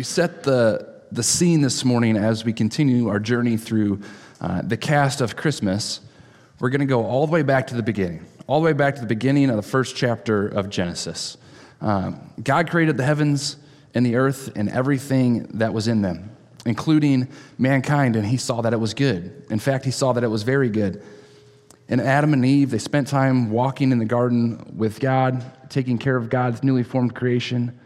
We set the, the scene this morning, as we continue our journey through uh, the cast of Christmas, we're going to go all the way back to the beginning, all the way back to the beginning of the first chapter of Genesis. Um, God created the heavens and the earth and everything that was in them, including mankind, and he saw that it was good. In fact, he saw that it was very good. And Adam and Eve, they spent time walking in the garden with God, taking care of God's newly formed creation.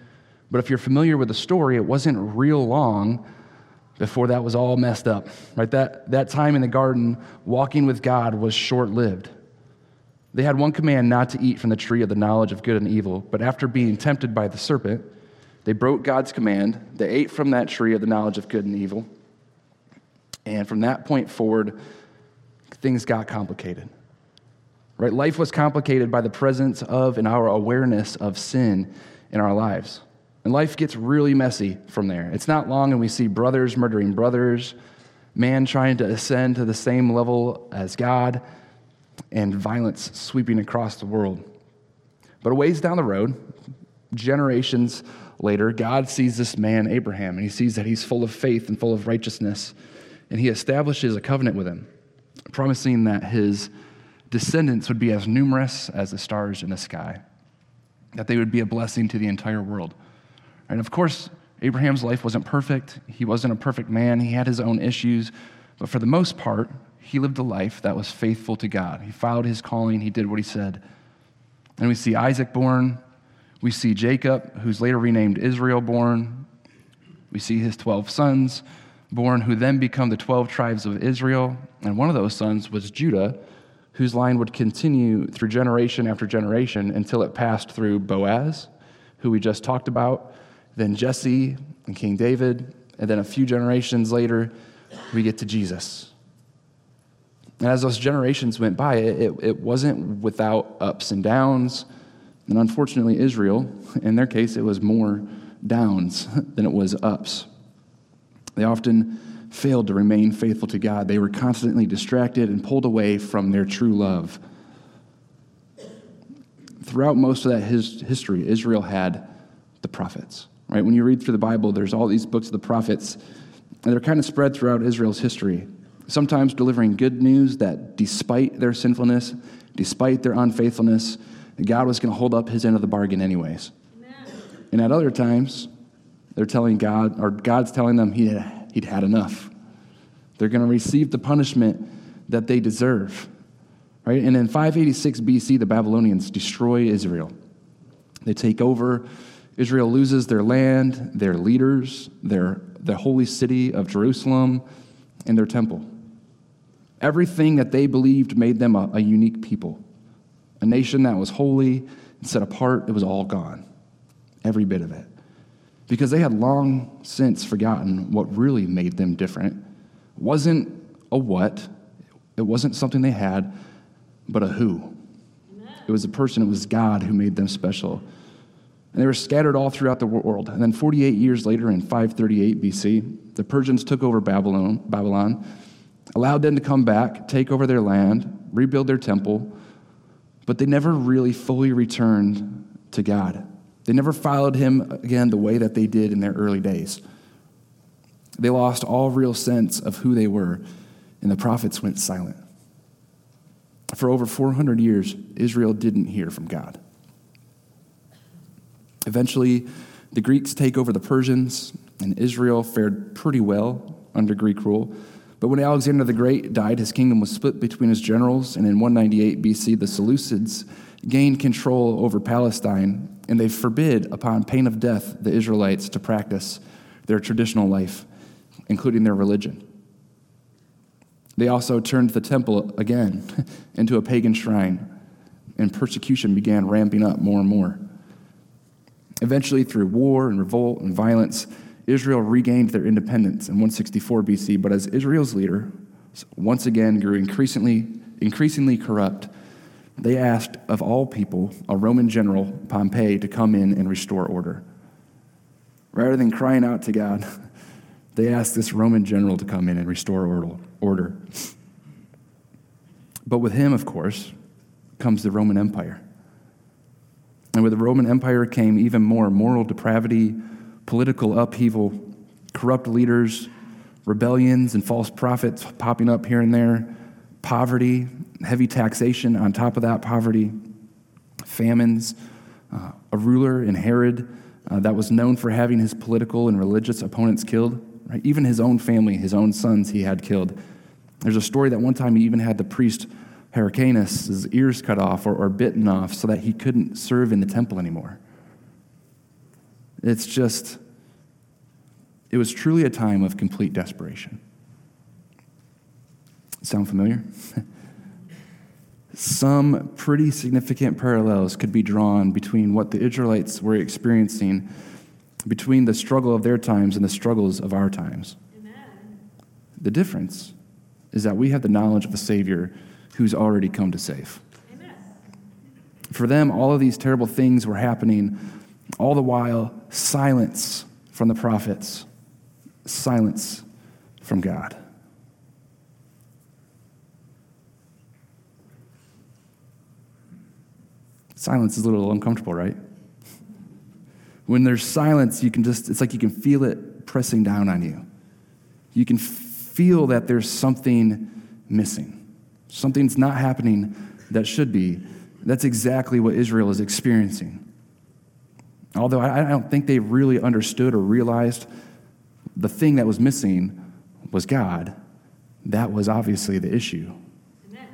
But if you're familiar with the story, it wasn't real long before that was all messed up. Right? That, that time in the garden, walking with God, was short lived. They had one command not to eat from the tree of the knowledge of good and evil, but after being tempted by the serpent, they broke God's command. They ate from that tree of the knowledge of good and evil. And from that point forward, things got complicated. Right? Life was complicated by the presence of and our awareness of sin in our lives. And life gets really messy from there. It's not long, and we see brothers murdering brothers, man trying to ascend to the same level as God, and violence sweeping across the world. But a ways down the road, generations later, God sees this man, Abraham, and he sees that he's full of faith and full of righteousness. And he establishes a covenant with him, promising that his descendants would be as numerous as the stars in the sky, that they would be a blessing to the entire world. And of course, Abraham's life wasn't perfect. He wasn't a perfect man. He had his own issues. But for the most part, he lived a life that was faithful to God. He followed his calling, he did what he said. And we see Isaac born. We see Jacob, who's later renamed Israel, born. We see his 12 sons born, who then become the 12 tribes of Israel. And one of those sons was Judah, whose line would continue through generation after generation until it passed through Boaz, who we just talked about, then Jesse and King David, and then a few generations later, we get to Jesus. And as those generations went by, it, it wasn't without ups and downs. And unfortunately, Israel, in their case, it was more downs than it was ups. They often failed to remain faithful to God. They were constantly distracted and pulled away from their true love. Throughout most of that his, history, Israel had the prophets. Right? When you read through the Bible, there's all these books of the prophets, and they're kind of spread throughout Israel's history. Sometimes delivering good news that despite their sinfulness, despite their unfaithfulness, God was going to hold up his end of the bargain anyways. Amen. And at other times, they're telling God, or God's telling them he had, he'd had enough. They're going to receive the punishment that they deserve. Right? And in 586 BC, the Babylonians destroy Israel. They take over Israel loses their land, their leaders, their, the holy city of Jerusalem, and their temple. Everything that they believed made them a, a unique people, a nation that was holy and set apart. It was all gone, every bit of it. Because they had long since forgotten what really made them different. It wasn't a what, it wasn't something they had, but a who. It was a person, it was God who made them special. And they were scattered all throughout the world. And then 48 years later, in 538 BC, the Persians took over Babylon, Babylon, allowed them to come back, take over their land, rebuild their temple, but they never really fully returned to God. They never followed him again the way that they did in their early days. They lost all real sense of who they were, and the prophets went silent. For over 400 years, Israel didn't hear from God. Eventually, the Greeks take over the Persians, and Israel fared pretty well under Greek rule. But when Alexander the Great died, his kingdom was split between his generals, and in 198 BC, the Seleucids gained control over Palestine, and they forbid, upon pain of death, the Israelites to practice their traditional life, including their religion. They also turned the temple again into a pagan shrine, and persecution began ramping up more and more. Eventually, through war and revolt and violence, Israel regained their independence in 164 BC, but as Israel's leader once again grew increasingly, increasingly corrupt, they asked of all people a Roman general, Pompey, to come in and restore order. Rather than crying out to God, they asked this Roman general to come in and restore order. But with him, of course, comes the Roman Empire. And with the Roman Empire came even more moral depravity, political upheaval, corrupt leaders, rebellions and false prophets popping up here and there, poverty, heavy taxation on top of that poverty, famines, uh, a ruler in Herod uh, that was known for having his political and religious opponents killed. Right? Even his own family, his own sons, he had killed. There's a story that one time he even had the priest Hyrcanus' ears cut off or, or bitten off so that he couldn't serve in the temple anymore. It's just, it was truly a time of complete desperation. Sound familiar? Some pretty significant parallels could be drawn between what the Israelites were experiencing, between the struggle of their times and the struggles of our times. Amen. The difference is that we have the knowledge of a Savior who's already come to save. Amen. For them, all of these terrible things were happening, all the while, silence from the prophets, silence from God. Silence is a little uncomfortable, right? When there's silence, you can just, it's like you can feel it pressing down on you. You can feel that there's something missing. Something's not happening that should be. That's exactly what Israel is experiencing. Although I don't think they really understood or realized the thing that was missing was God. That was obviously the issue. Amen.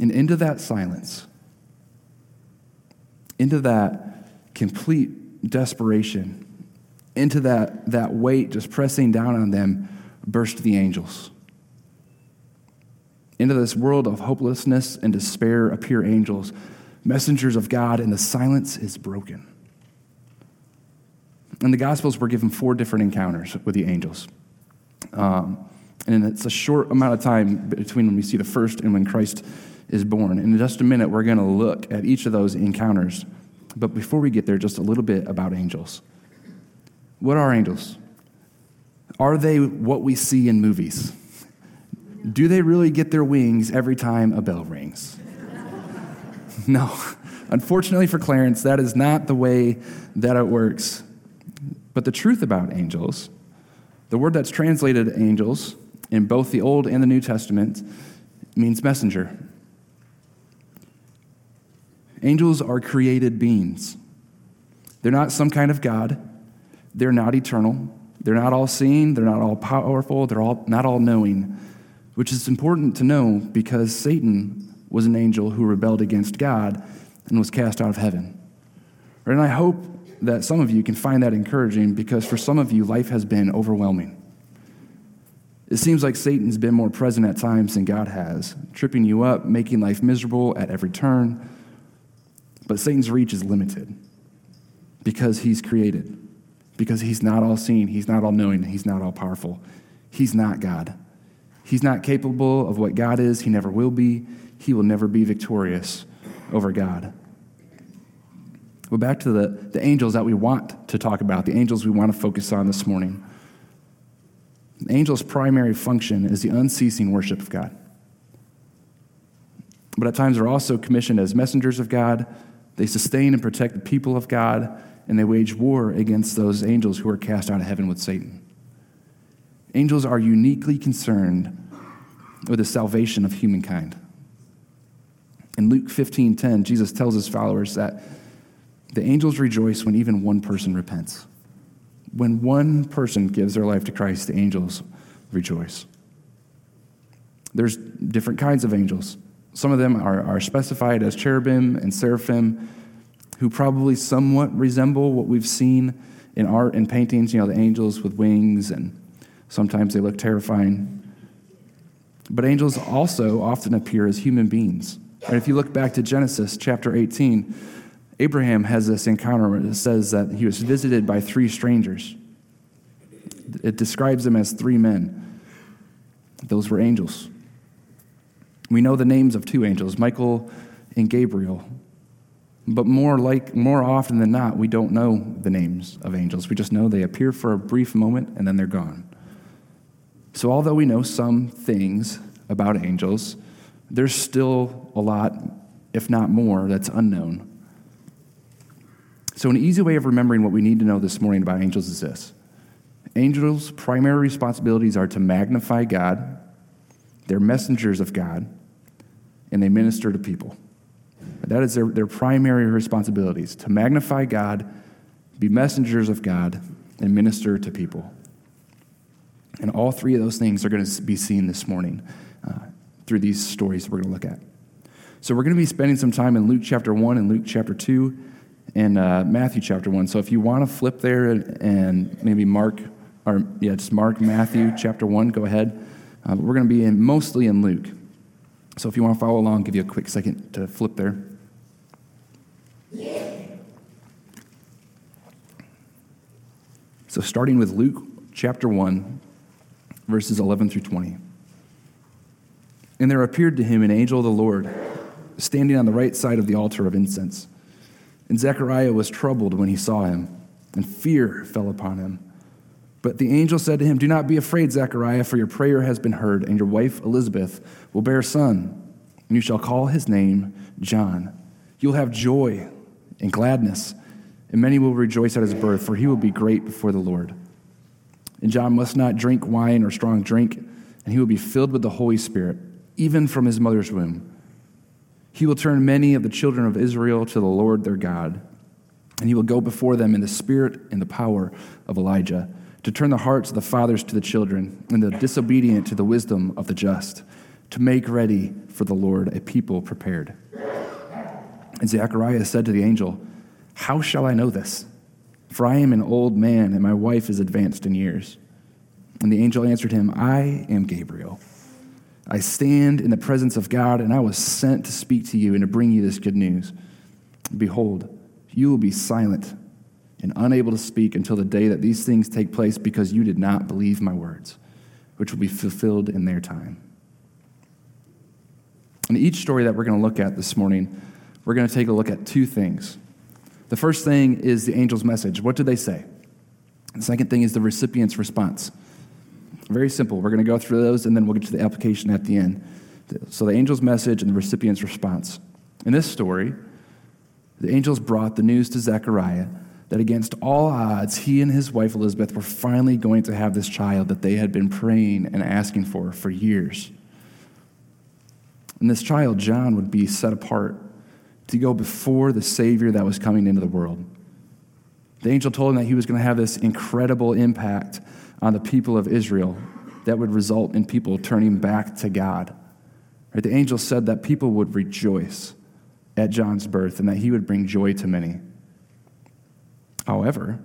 And into that silence, into that complete desperation, into that, that weight just pressing down on them, burst the angels. Into this world of hopelessness and despair appear angels, messengers of God, and the silence is broken. In the Gospels, we're given four different encounters with the angels. Um, and it's a short amount of time between when we see the first and when Christ is born. In just a minute, we're going to look at each of those encounters. But before we get there, just a little bit about angels. What are angels? Are they what we see in movies? Do they really get their wings every time a bell rings? no. Unfortunately for Clarence, that is not the way that it works. But the truth about angels, the word that's translated angels in both the Old and the New Testament, means messenger. Angels are created beings. They're not some kind of God. They're not eternal. They're not all seeing. They're not all powerful. They're all, not all knowing which is important to know because Satan was an angel who rebelled against God and was cast out of heaven. And I hope that some of you can find that encouraging because for some of you, life has been overwhelming. It seems like Satan's been more present at times than God has, tripping you up, making life miserable at every turn. But Satan's reach is limited because he's created, because he's not all seeing, he's not all knowing, he's not all powerful. He's not God. He's not capable of what God is, he never will be. He will never be victorious over God. Well, back to the, the angels that we want to talk about, the angels we want to focus on this morning. The angel's primary function is the unceasing worship of God. But at times they're also commissioned as messengers of God. They sustain and protect the people of God, and they wage war against those angels who are cast out of heaven with Satan. Angels are uniquely concerned with the salvation of humankind. In Luke 15:10, Jesus tells his followers that the angels rejoice when even one person repents. When one person gives their life to Christ, the angels rejoice. There's different kinds of angels. Some of them are, are specified as cherubim and seraphim, who probably somewhat resemble what we've seen in art and paintings, you know, the angels with wings, and sometimes they look terrifying. But angels also often appear as human beings. And if you look back to Genesis chapter 18, Abraham has this encounter where it says that he was visited by three strangers. it describes them as three men. Those were angels. We know the names of two angels, Michael and Gabriel. But more like more often than not, we don't know the names of angels. We just know they appear for a brief moment and then they're gone. So although we know some things about angels, there's still a lot, if not more, that's unknown. So an easy way of remembering what we need to know this morning about angels is this. Angels' primary responsibilities are to magnify God, they're messengers of God, and they minister to people. That is their, their primary responsibilities to magnify God, be messengers of God, and minister to people. And all three of those things are going to be seen this morning uh, through these stories we're going to look at. So we're going to be spending some time in Luke chapter 1 and Luke chapter 2 and uh, Matthew chapter 1. So if you want to flip there and, maybe mark, or yeah, just mark Matthew chapter 1, go ahead. Uh, we're going to be in, mostly in Luke. So if you want to follow along, I'll give you a quick second to flip there. So starting with Luke chapter 1, verses 11 through 20. And there appeared to him an angel of the Lord, standing on the right side of the altar of incense. And Zechariah was troubled when he saw him, and fear fell upon him. But the angel said to him, Do not be afraid, Zechariah, for your prayer has been heard, and your wife Elizabeth will bear a son, and you shall call his name John. You'll have joy and gladness, and many will rejoice at his birth, for he will be great before the Lord. And John must not drink wine or strong drink, and he will be filled with the Holy Spirit, even from his mother's womb. He will turn many of the children of Israel to the Lord their God, and he will go before them in the spirit and the power of Elijah to turn the hearts of the fathers to the children, and the disobedient to the wisdom of the just, to make ready for the Lord a people prepared. And Zechariah said to the angel, How shall I know this? For I am an old man, and my wife is advanced in years. And the angel answered him, I am Gabriel. I stand in the presence of God, and I was sent to speak to you and to bring you this good news. Behold, you will be silent and unable to speak until the day that these things take place because you did not believe my words, which will be fulfilled in their time. In each story that we're going to look at this morning, we're going to take a look at two things. The first thing is the angel's message. What do they say? The second thing is the recipient's response. Very simple. We're going to go through those and then we'll get to the application at the end. So, the angel's message and the recipient's response. In this story, the angels brought the news to Zechariah that against all odds, he and his wife Elizabeth were finally going to have this child that they had been praying and asking for for years. And this child, John, would be set apart to go before the Savior that was coming into the world. The angel told him that he was going to have this incredible impact on the people of Israel that would result in people turning back to God. Right? The angel said that people would rejoice at John's birth and that he would bring joy to many. However,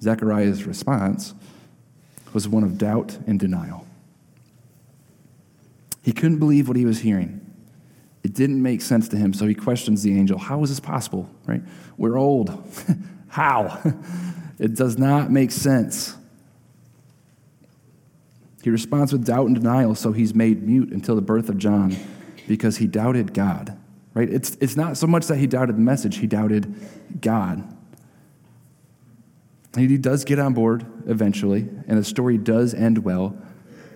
Zechariah's response was one of doubt and denial. He couldn't believe what he was hearing. It didn't make sense to him, so he questions the angel How is this possible? Right? We're old. How? it does not make sense. He responds with doubt and denial, so he's made mute until the birth of John because he doubted God. Right? It's, it's not so much that he doubted the message, he doubted God. And he does get on board eventually, and the story does end well,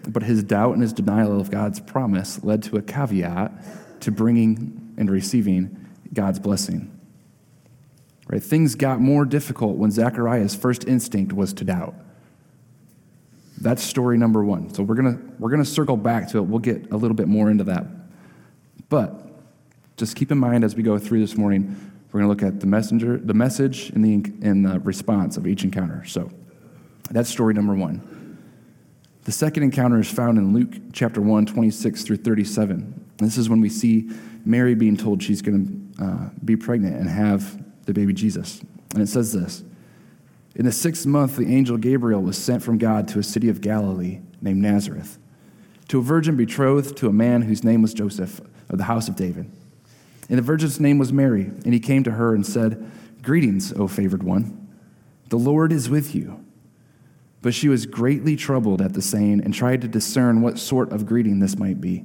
but his doubt and his denial of God's promise led to a caveat to bringing and receiving God's blessing. Right? Things got more difficult when Zechariah's first instinct was to doubt. That's story number one. So we're gonna we're gonna circle back to it. We'll get a little bit more into that. But just keep in mind as we go through this morning, we're going to look at the messenger, the message, and the, and the response of each encounter. So that's story number one. The second encounter is found in Luke chapter 1, 26 through 37. This is when we see Mary being told she's going to uh, be pregnant and have the baby Jesus. And it says this In the sixth month, the angel Gabriel was sent from God to a city of Galilee named Nazareth, to a virgin betrothed to a man whose name was Joseph of the house of David. And the virgin's name was Mary. And he came to her and said, Greetings, O favored one. The Lord is with you. But she was greatly troubled at the saying and tried to discern what sort of greeting this might be.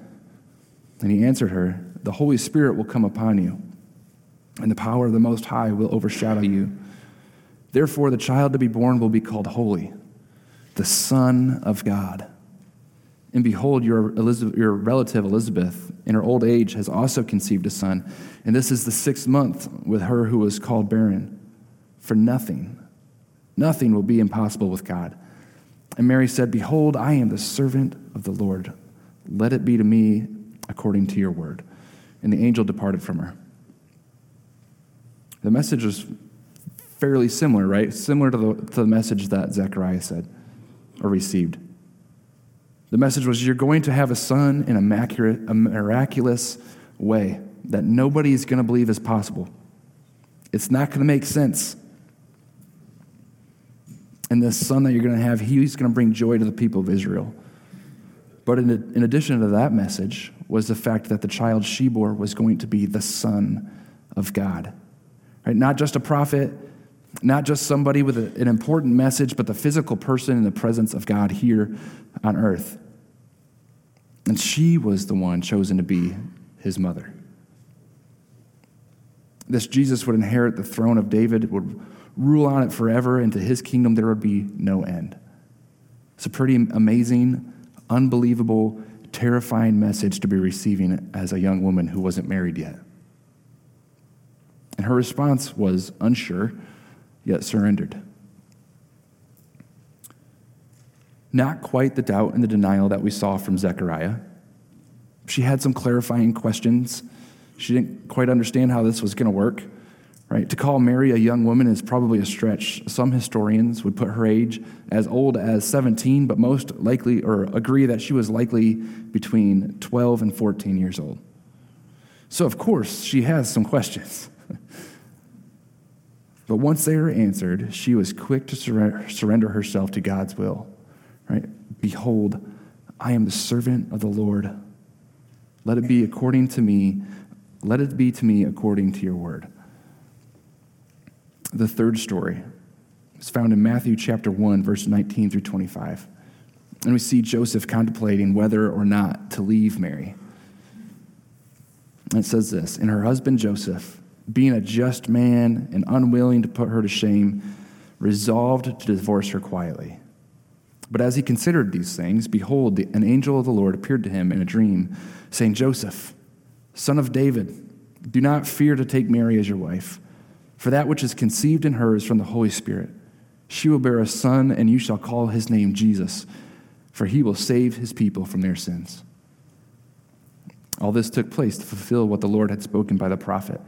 And he answered her, The Holy Spirit will come upon you, and the power of the Most High will overshadow you. Therefore, the child to be born will be called Holy, the Son of God. And behold, your, Elizabeth, your relative Elizabeth, in her old age, has also conceived a son. And this is the sixth month with her who was called barren. For nothing, nothing will be impossible with God. And Mary said, Behold, I am the servant of the Lord. Let it be to me according to your word. And the angel departed from her. The message was fairly similar, right? Similar to the, to the message that Zechariah said or received. The message was, You're going to have a son in a miraculous way that nobody is going to believe is possible. It's not going to make sense. And this son that you're going to have, he's going to bring joy to the people of Israel. But in, in addition to that message, was the fact that the child she bore was going to be the Son of God. Right? Not just a prophet, not just somebody with a, an important message, but the physical person in the presence of God here on earth. And she was the one chosen to be his mother. This Jesus would inherit the throne of David, would rule on it forever, and to his kingdom there would be no end. It's a pretty amazing, unbelievable, terrifying message to be receiving as a young woman who wasn't married yet. And her response was unsure, yet surrendered. Not quite the doubt and the denial that we saw from Zechariah. She had some clarifying questions. She didn't quite understand how this was going to work. Right? To call Mary a young woman is probably a stretch. Some historians would put her age as old as 17, but most likely or agree that she was likely between 12 and 14 years old. So, of course, she has some questions. but once they were answered, she was quick to surrender herself to God's will. Right? Behold, I am the servant of the Lord. Let it be according to me. Let it be to me according to your word. The third story is found in Matthew chapter 1, verse 19 through 25. And we see Joseph contemplating whether or not to leave Mary. And it says this And her husband Joseph, being a just man and unwilling to put her to shame, resolved to divorce her quietly. But as he considered these things, behold, an angel of the Lord appeared to him in a dream, saying, Joseph, son of David, do not fear to take Mary as your wife for that which is conceived in her is from the Holy Spirit. She will bear a son, and you shall call his name Jesus, for he will save his people from their sins. All this took place to fulfill what the Lord had spoken by the prophet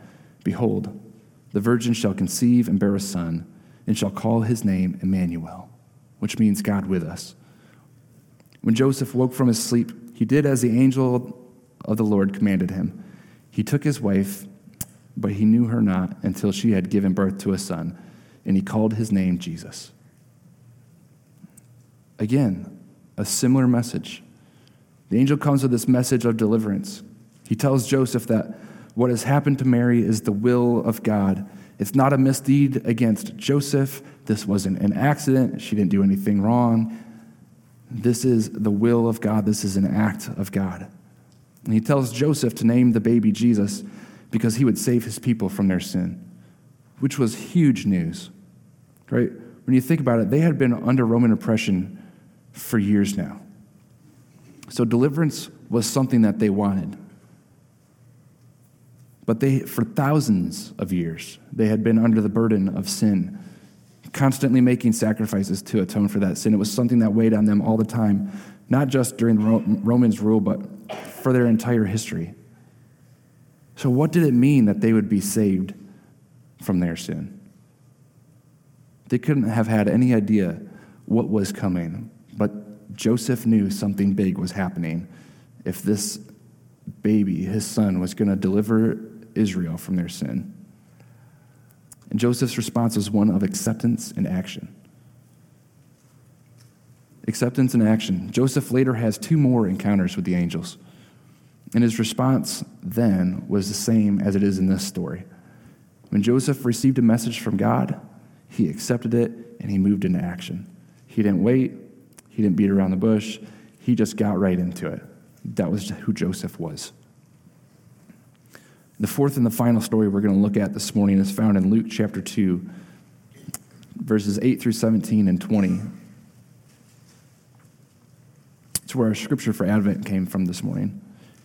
Behold, the virgin shall conceive and bear a son, and shall call his name Emmanuel, which means God with us. When Joseph woke from his sleep, he did as the angel of the Lord commanded him. He took his wife but he knew her not until she had given birth to a son, and he called his name Jesus. Again, a similar message. The angel comes with this message of deliverance. He tells Joseph that what has happened to Mary is the will of God. It's not a misdeed against Joseph. This wasn't an accident. She didn't do anything wrong. This is the will of God. This is an act of God. And he tells Joseph to name the baby Jesus because he would save his people from their sin, which was huge news. Right? When you think about it, they had been under Roman oppression for years now. So deliverance was something that they wanted. But they, for thousands of years, they had been under the burden of sin, constantly making sacrifices to atone for that sin. It was something that weighed on them all the time, not just during Romans' rule, but for their entire history. So, what did it mean that they would be saved from their sin? They couldn't have had any idea what was coming, But Joseph knew something big was happening if this baby, his son, was going to deliver Israel from their sin. And Joseph's response was one of acceptance and action. Acceptance and action. Joseph later has two more encounters with the angels. And his response then was the same as it is in this story. When Joseph received a message from God, he accepted it and he moved into action. He didn't wait, he didn't beat around the bush, he just got right into it. That was who Joseph was. The fourth and the final story we're going to look at this morning is found in Luke chapter 2, verses 8 through 17 and 20. It's where our scripture for Advent came from this morning.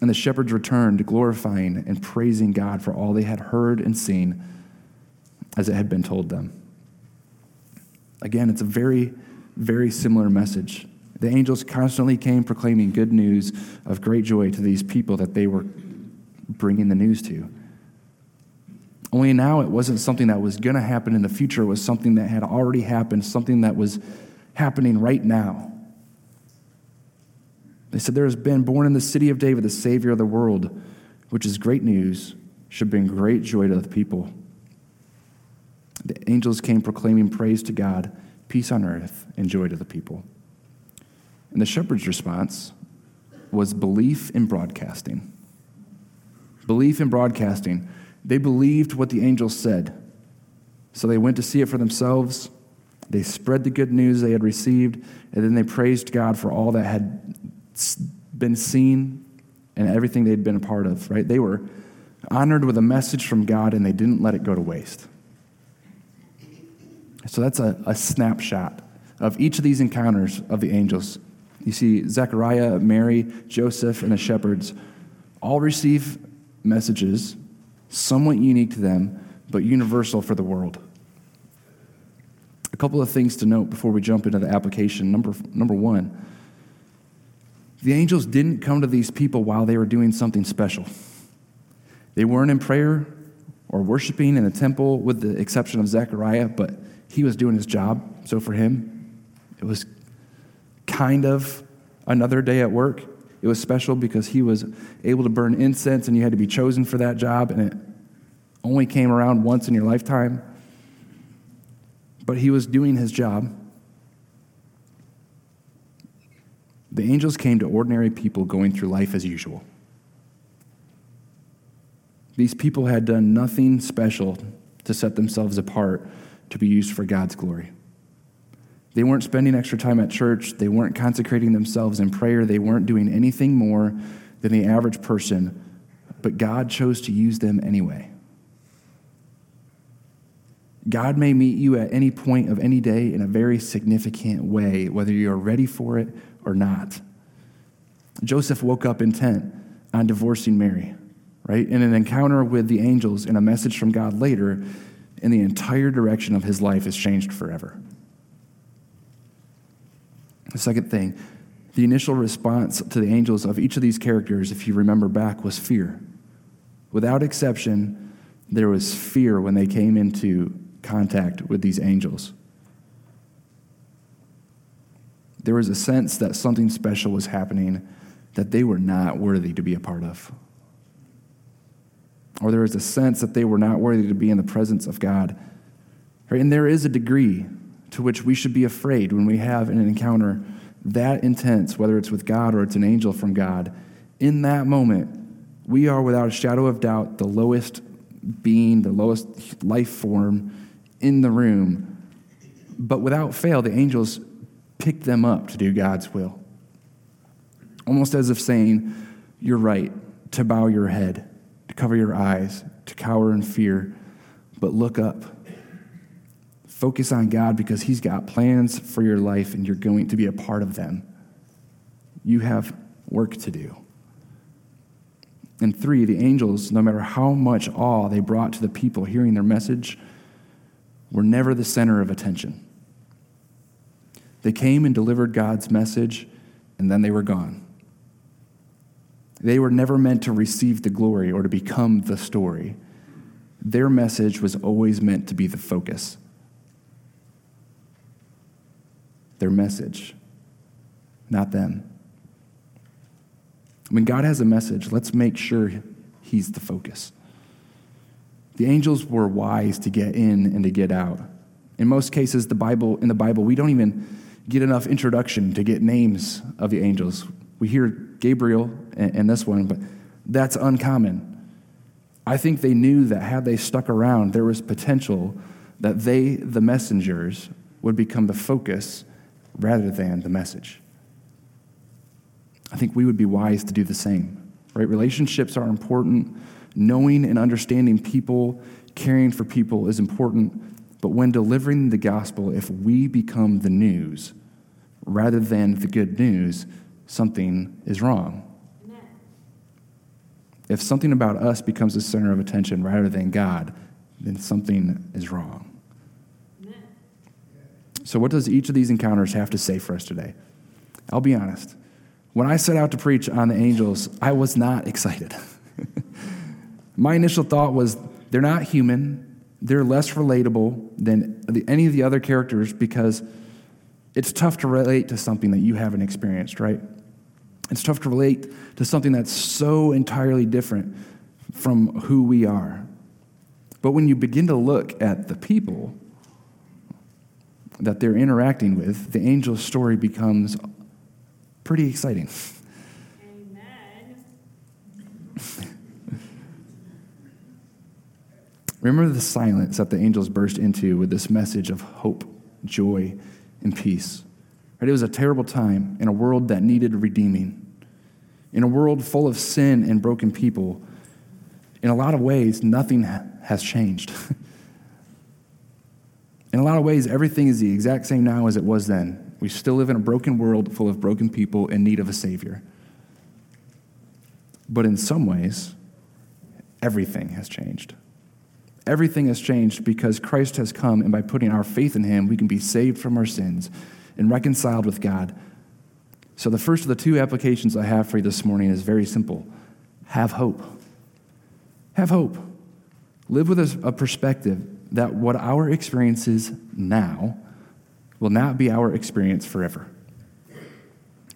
And the shepherds returned, glorifying and praising God for all they had heard and seen as it had been told them. Again, it's a very, very similar message. The angels constantly came proclaiming good news of great joy to these people that they were bringing the news to. Only now it wasn't something that was going to happen in the future, it was something that had already happened, something that was happening right now. They said, There has been born in the city of David the Savior of the world, which is great news, should bring great joy to the people. The angels came proclaiming praise to God, peace on earth, and joy to the people. And the shepherd's response was belief in broadcasting. Belief in broadcasting. They believed what the angels said. So they went to see it for themselves. They spread the good news they had received, and then they praised God for all that had been seen and everything they'd been a part of, right? They were honored with a message from God and they didn't let it go to waste. So that's a, a snapshot of each of these encounters of the angels. You see, Zechariah, Mary, Joseph, and the shepherds all receive messages, somewhat unique to them, but universal for the world. A couple of things to note before we jump into the application. Number, number one, the angels didn't come to these people while they were doing something special. They weren't in prayer or worshiping in the temple, with the exception of Zechariah, but he was doing his job. So for him, it was kind of another day at work. It was special because he was able to burn incense and you had to be chosen for that job, and it only came around once in your lifetime. But he was doing his job. The angels came to ordinary people going through life as usual. These people had done nothing special to set themselves apart to be used for God's glory. They weren't spending extra time at church. They weren't consecrating themselves in prayer. They weren't doing anything more than the average person, but God chose to use them anyway. God may meet you at any point of any day in a very significant way, whether you're ready for it or not. Joseph woke up intent on divorcing Mary, right? In an encounter with the angels and a message from God later, and the entire direction of his life is changed forever. The second thing, the initial response to the angels of each of these characters, if you remember back, was fear. Without exception, there was fear when they came into contact with these angels. There was a sense that something special was happening that they were not worthy to be a part of. Or there was a sense that they were not worthy to be in the presence of God. And there is a degree to which we should be afraid when we have an encounter that intense, whether it's with God or it's an angel from God, in that moment, we are without a shadow of doubt the lowest being, the lowest life form in the room. But without fail, the angels pick them up to do God's will. Almost as if saying, You're right to bow your head, to cover your eyes, to cower in fear, but look up. Focus on God because He's got plans for your life and you're going to be a part of them. You have work to do. And three, the angels, no matter how much awe they brought to the people hearing their message, were never the center of attention. They came and delivered God's message, and then they were gone. They were never meant to receive the glory or to become the story. Their message was always meant to be the focus. Their message, not them. When God has a message, let's make sure He's the focus. The angels were wise to get in and to get out. In most cases, the Bible, in the Bible, we don't even get enough introduction to get names of the angels. We hear Gabriel and, this one, but that's uncommon. I think they knew that had they stuck around, there was potential that they, the messengers, would become the focus rather than the message. I think we would be wise to do the same, right? Relationships are important. Knowing and understanding people, caring for people is important. But when delivering the gospel, if we become the news rather than the good news, something is wrong. If something about us becomes the center of attention rather than God, then something is wrong. So, what does each of these encounters have to say for us today? I'll be honest. When I set out to preach on the angels, I was not excited. My initial thought was they're not human, they're less relatable than any of the other characters because it's tough to relate to something that you haven't experienced, right? It's tough to relate to something that's so entirely different from who we are. But when you begin to look at the people that they're interacting with, the angel's story becomes pretty exciting. Amen. Remember the silence that the angels burst into with this message of hope, joy, and peace. Right? It was a terrible time in a world that needed redeeming, in a world full of sin and broken people. In a lot of ways, nothing has changed. in a lot of ways, everything is the exact same now as it was then. We still live in a broken world full of broken people in need of a Savior. But in some ways, everything has changed. Everything has changed because Christ has come, and by putting our faith in Him, we can be saved from our sins and reconciled with God. So, the first of the two applications I have for you this morning is very simple have hope. Have hope. Live with a, perspective that what our experience is now will not be our experience forever.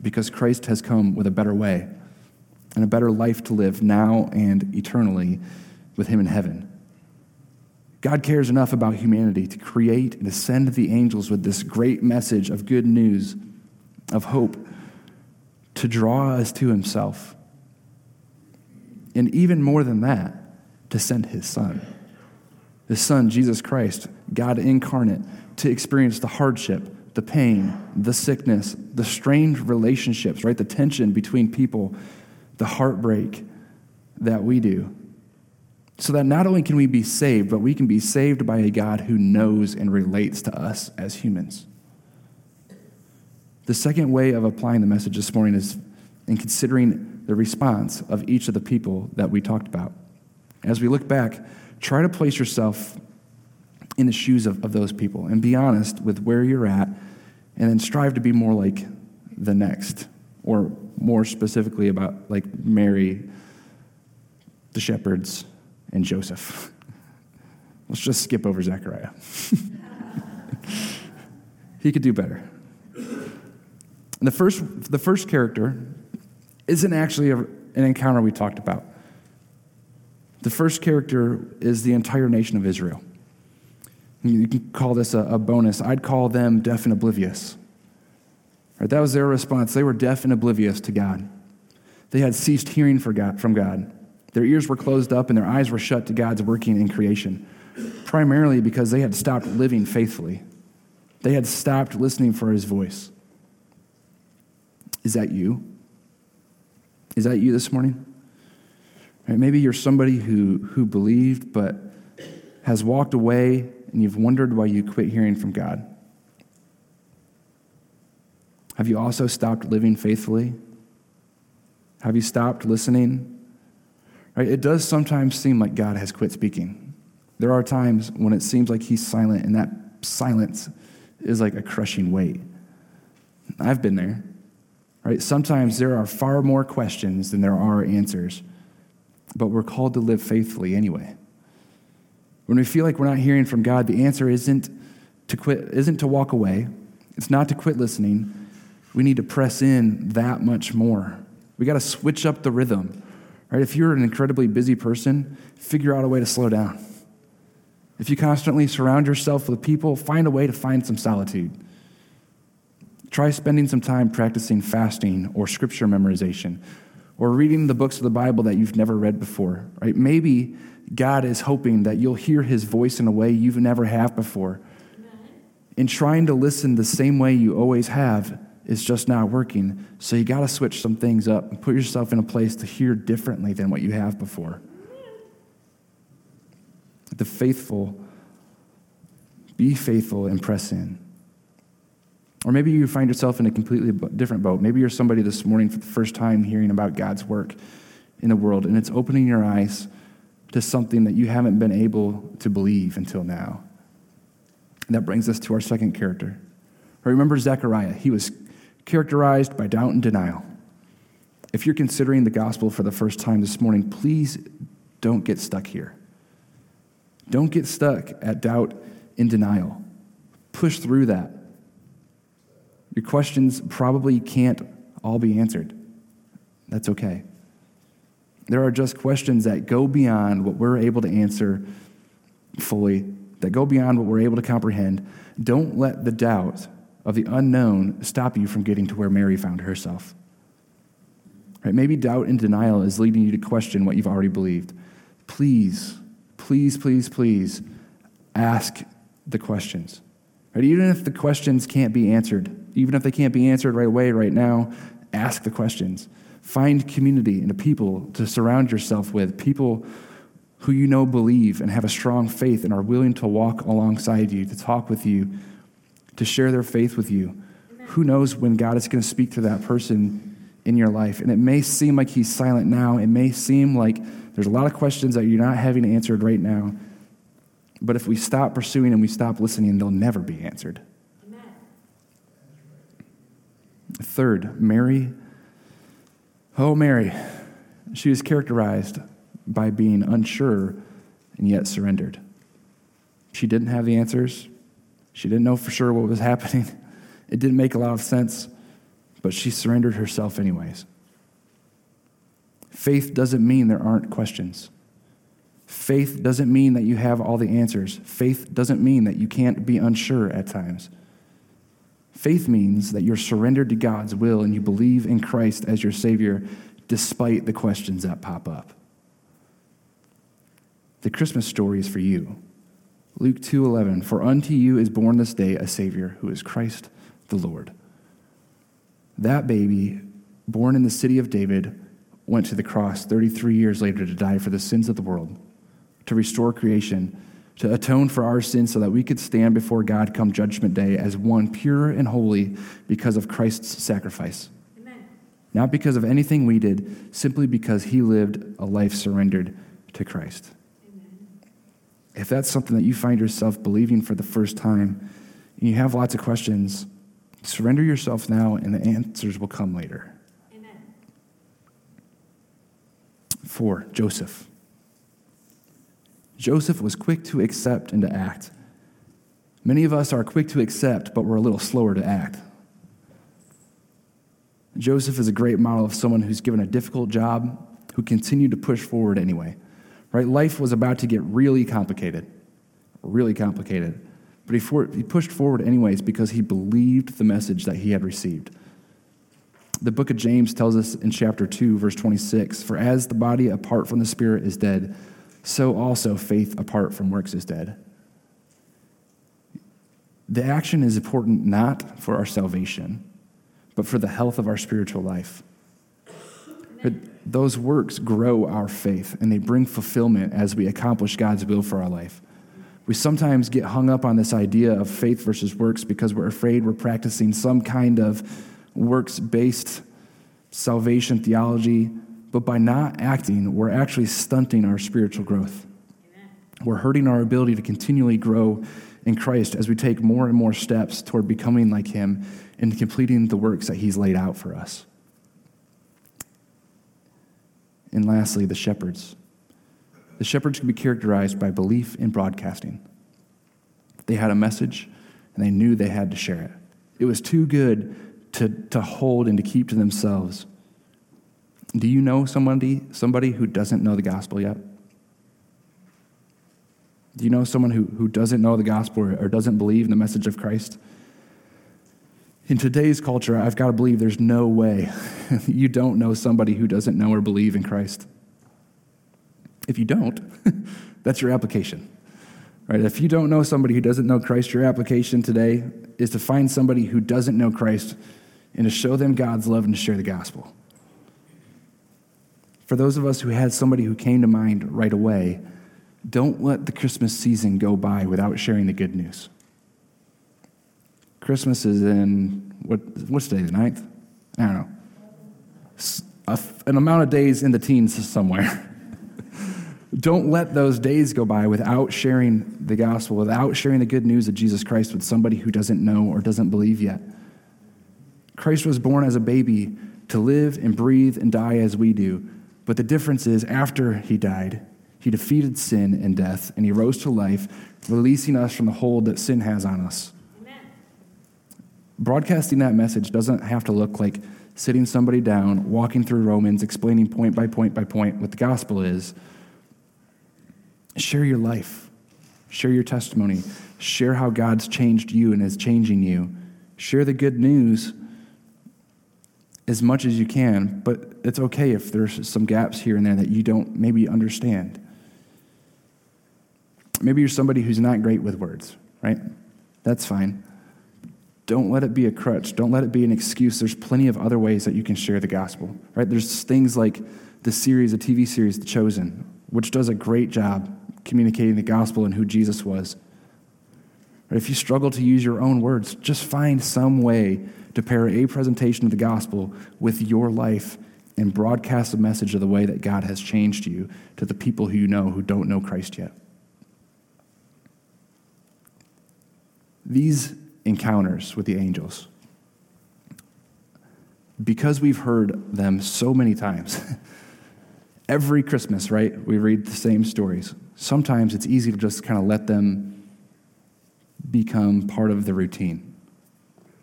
Because Christ has come with a better way and a better life to live now and eternally with Him in heaven. God cares enough about humanity to create and to send the angels with this great message of good news, of hope, to draw us to Himself. And even more than that, to send His Son. His Son, Jesus Christ, God incarnate, to experience the hardship, the pain, the sickness, the strained relationships, right? The tension between people, the heartbreak that we do. So that not only can we be saved, but we can be saved by a God who knows and relates to us as humans. The second way of applying the message this morning is in considering the response of each of the people that we talked about. As we look back, try to place yourself in the shoes of, of those people and be honest with where you're at and then strive to be more like the next or more specifically about like mary the shepherds and joseph let's just skip over zechariah he could do better the first the first character isn't actually a, an encounter we talked about the first character is the entire nation of israel you can call this a, a bonus. I'd call them deaf and oblivious. Right, that was their response. They were deaf and oblivious to God. They had ceased hearing God, from God. Their ears were closed up and their eyes were shut to God's working in creation, primarily because they had stopped living faithfully. They had stopped listening for his voice. Is that you? Is that you this morning? Right, maybe you're somebody who, who believed but has walked away and you've wondered why you quit hearing from God. Have you also stopped living faithfully? Have you stopped listening? Right? It does sometimes seem like God has quit speaking. There are times when it seems like he's silent, and that silence is like a crushing weight. I've been there. Right? Sometimes there are far more questions than there are answers, but we're called to live faithfully anyway. When we feel like we're not hearing from God, the answer isn't to quit, isn't to walk away. It's not to quit listening. We need to press in that much more. We got to switch up the rhythm. Right? If you're an incredibly busy person, figure out a way to slow down. If you constantly surround yourself with people, find a way to find some solitude. Try spending some time practicing fasting or scripture memorization or reading the books of the Bible that you've never read before, right? Maybe God is hoping that you'll hear his voice in a way you've never have before. In trying to listen the same way you always have is just not working. So you got to switch some things up and put yourself in a place to hear differently than what you have before. The faithful, be faithful and press in. Or maybe you find yourself in a completely different boat. Maybe you're somebody this morning for the first time hearing about God's work in the world, and it's opening your eyes to something that you haven't been able to believe until now. And that brings us to our second character. Remember Zechariah. He was characterized by doubt and denial. If you're considering the gospel for the first time this morning, please don't get stuck here. Don't get stuck at doubt and denial. Push through that. Your questions probably can't all be answered. That's okay. There are just questions that go beyond what we're able to answer fully, that go beyond what we're able to comprehend. Don't let the doubt of the unknown stop you from getting to where Mary found herself. Right? Maybe doubt and denial is leading you to question what you've already believed. Please, please, please, please ask the questions. Right? Even if the questions can't be answered, even if they can't be answered right away, right now, ask the questions. Find community and a people to surround yourself with, people who you know believe and have a strong faith and are willing to walk alongside you, to talk with you, to share their faith with you. Who knows when God is going to speak to that person in your life? And it may seem like He's silent now. It may seem like there's a lot of questions that you're not having answered right now. But if we stop pursuing and we stop listening, they'll never be answered. Amen. Third, Mary. Oh, Mary. She was characterized by being unsure and yet surrendered. She didn't have the answers. She didn't know for sure what was happening. It didn't make a lot of sense, but she surrendered herself anyways. Faith doesn't mean there aren't questions. Faith doesn't mean that you have all the answers. Faith doesn't mean that you can't be unsure at times. Faith means that you're surrendered to God's will and you believe in Christ as your Savior despite the questions that pop up. The Christmas story is for you. Luke 2:11 For unto you is born this day a savior who is Christ the Lord. That baby born in the city of David went to the cross 33 years later to die for the sins of the world, to restore creation, to atone for our sins so that we could stand before God come judgment day as one pure and holy because of Christ's sacrifice. Amen. Not because of anything we did, simply because he lived a life surrendered to Christ if that's something that you find yourself believing for the first time and you have lots of questions, surrender yourself now and the answers will come later. Amen. Four, Joseph. Joseph was quick to accept and to act. Many of us are quick to accept, but we're a little slower to act. Joseph is a great model of someone who's given a difficult job, who continued to push forward anyway right? Life was about to get really complicated, really complicated. But he, for, he pushed forward anyways because he believed the message that he had received. The book of James tells us in chapter 2, verse 26 For as the body apart from the spirit is dead, so also faith apart from works is dead. The action is important not for our salvation, but for the health of our spiritual life. But those works grow our faith and they bring fulfillment as we accomplish God's will for our life. We sometimes get hung up on this idea of faith versus works because we're afraid we're practicing some kind of works based salvation theology, but by not acting, we're actually stunting our spiritual growth. We're hurting our ability to continually grow in Christ as we take more and more steps toward becoming like Him and completing the works that He's laid out for us. And lastly, the shepherds. The shepherds can be characterized by belief in broadcasting. They had a message and they knew they had to share it. It was too good to, to hold and to keep to themselves. Do you know somebody, somebody who doesn't know the gospel yet? Do you know someone who, who doesn't know the gospel or, or doesn't believe in the message of Christ? In today's culture, I've got to believe there's no way you don't know somebody who doesn't know or believe in Christ. If you don't, that's your application. Right? If you don't know somebody who doesn't know Christ, your application today is to find somebody who doesn't know Christ and to show them God's love and to share the gospel. For those of us who had somebody who came to mind right away, don't let the Christmas season go by without sharing the good news. Christmas is in, what, what's today, the 9th? I don't know. An amount of days in the teens somewhere. don't let those days go by without sharing the gospel, without sharing the good news of Jesus Christ with somebody who doesn't know or doesn't believe yet. Christ was born as a baby to live and breathe and die as we do. But the difference is, after he died, he defeated sin and death, and he rose to life, releasing us from the hold that sin has on us. Amen. Broadcasting that message doesn't have to look like sitting somebody down, walking through Romans, explaining point by point by point what the gospel is. Share your life, share your testimony, share how God's changed you and is changing you. Share the good news as much as you can, but it's okay if there's some gaps here and there that you don't maybe understand. Maybe you're somebody who's not great with words, right? That's fine. Don't let it be a crutch. Don't let it be an excuse. There's plenty of other ways that you can share the gospel, right? There's things like the series, the TV series, The Chosen, which does a great job communicating the gospel and who Jesus was. If you struggle to use your own words, just find some way to pair a presentation of the gospel with your life and broadcast the message of the way that God has changed you to the people who you know who don't know Christ yet. These encounters with the angels, because we've heard them so many times, every Christmas, right, we read the same stories. Sometimes it's easy to just kind of let them become part of the routine.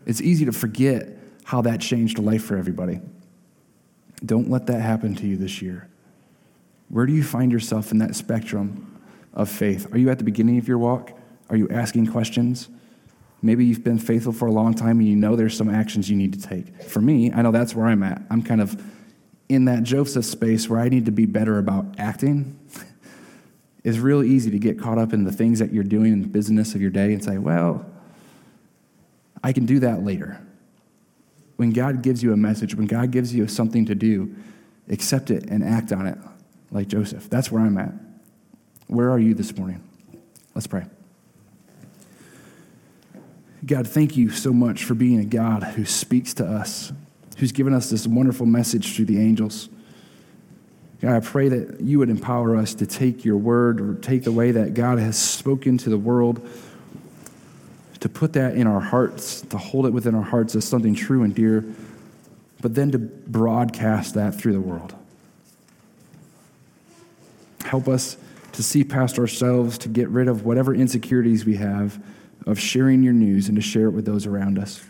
It's easy to forget how that changed life for everybody. Don't let that happen to you this year. Where do you find yourself in that spectrum of faith? Are you at the beginning of your walk? Are you asking questions? Maybe you've been faithful for a long time and you know there's some actions you need to take. For me, I know that's where I'm at. I'm kind of in that Joseph space where I need to be better about acting. it's real easy to get caught up in the things that you're doing in the business of your day and say, well, I can do that later. When God gives you a message, when God gives you something to do, accept it and act on it like Joseph. That's where I'm at. Where are you this morning? Let's pray. God, thank you so much for being a God who speaks to us, who's given us this wonderful message through the angels. God, I pray that you would empower us to take your word or take the way that God has spoken to the world, to put that in our hearts, to hold it within our hearts as something true and dear, but then to broadcast that through the world. Help us to see past ourselves, to get rid of whatever insecurities we have of sharing your news and to share it with those around us.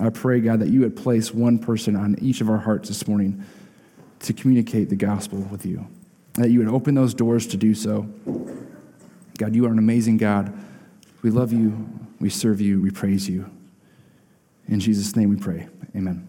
I pray, God, that you would place one person on each of our hearts this morning to communicate the gospel with you, that you would open those doors to do so. God, you are an amazing God. We love you, we serve you, we praise you. In Jesus' name we pray. Amen.